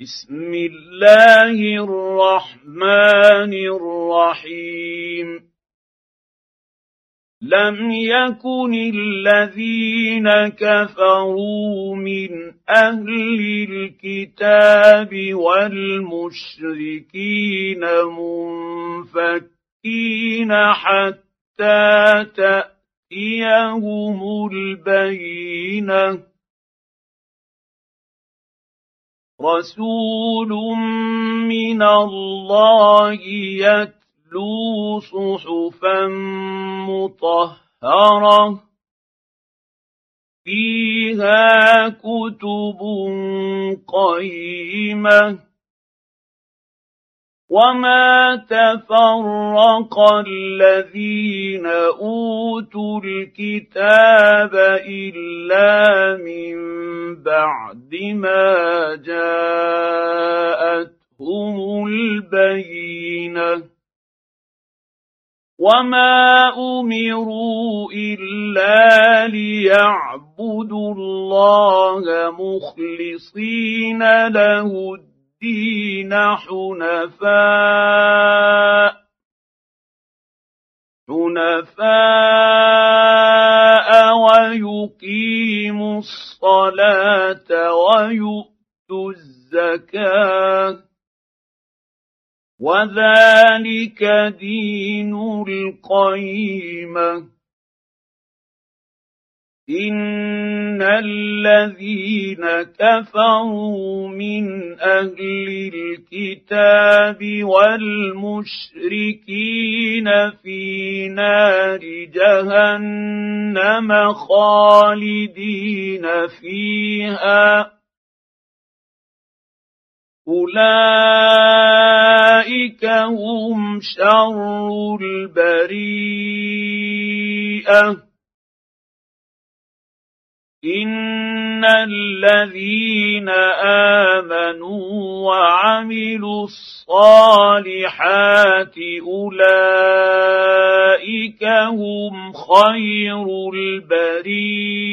بسم الله الرحمن الرحيم. لم يكن الذين كفروا من أهل الكتاب والمشركين منفكين حتى تأتيهم البينة. رسول من الله يتلو صحفا مطهرة فيها كتب قيمة وما تفرق الذين أوتوا الكتاب إلا من بعد ما جاءتهم البينة. وما أمروا إلا ليعبدوا الله مخلصين له الدين حنفاء. حنفاء ويقيموا الصلاة ويؤتوا الزكاة وذلك دين القيمه ان الذين كفروا من أهل الكتاب والمشركين في نار جهنم خالدين فيها. أولئك هم شر البريئة. ان الذين امنوا وعملوا الصالحات اولئك هم خير البريئه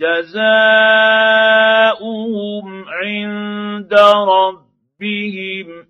جزاؤهم عند ربهم